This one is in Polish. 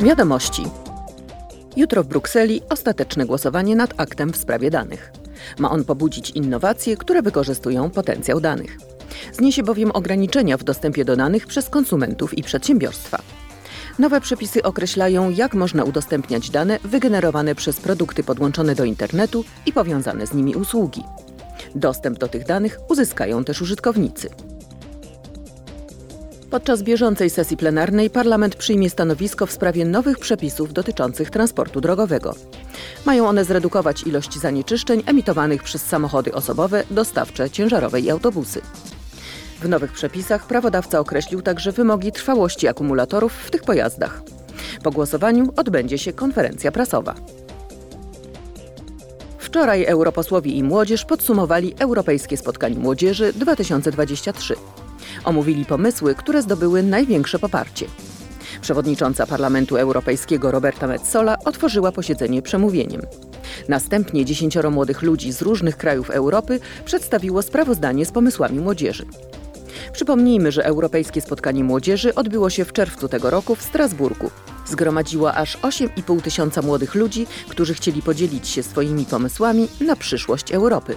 Wiadomości. Jutro w Brukseli ostateczne głosowanie nad aktem w sprawie danych. Ma on pobudzić innowacje, które wykorzystują potencjał danych. Zniesie bowiem ograniczenia w dostępie do danych przez konsumentów i przedsiębiorstwa. Nowe przepisy określają, jak można udostępniać dane wygenerowane przez produkty podłączone do internetu i powiązane z nimi usługi. Dostęp do tych danych uzyskają też użytkownicy. Podczas bieżącej sesji plenarnej parlament przyjmie stanowisko w sprawie nowych przepisów dotyczących transportu drogowego. Mają one zredukować ilość zanieczyszczeń emitowanych przez samochody osobowe, dostawcze, ciężarowe i autobusy. W nowych przepisach prawodawca określił także wymogi trwałości akumulatorów w tych pojazdach. Po głosowaniu odbędzie się konferencja prasowa. Wczoraj europosłowie i młodzież podsumowali Europejskie Spotkanie Młodzieży 2023. Omówili pomysły, które zdobyły największe poparcie. Przewodnicząca Parlamentu Europejskiego Roberta Metsola otworzyła posiedzenie przemówieniem. Następnie dziesięcioro młodych ludzi z różnych krajów Europy przedstawiło sprawozdanie z pomysłami młodzieży. Przypomnijmy, że Europejskie Spotkanie Młodzieży odbyło się w czerwcu tego roku w Strasburgu. Zgromadziło aż 8,5 tysiąca młodych ludzi, którzy chcieli podzielić się swoimi pomysłami na przyszłość Europy.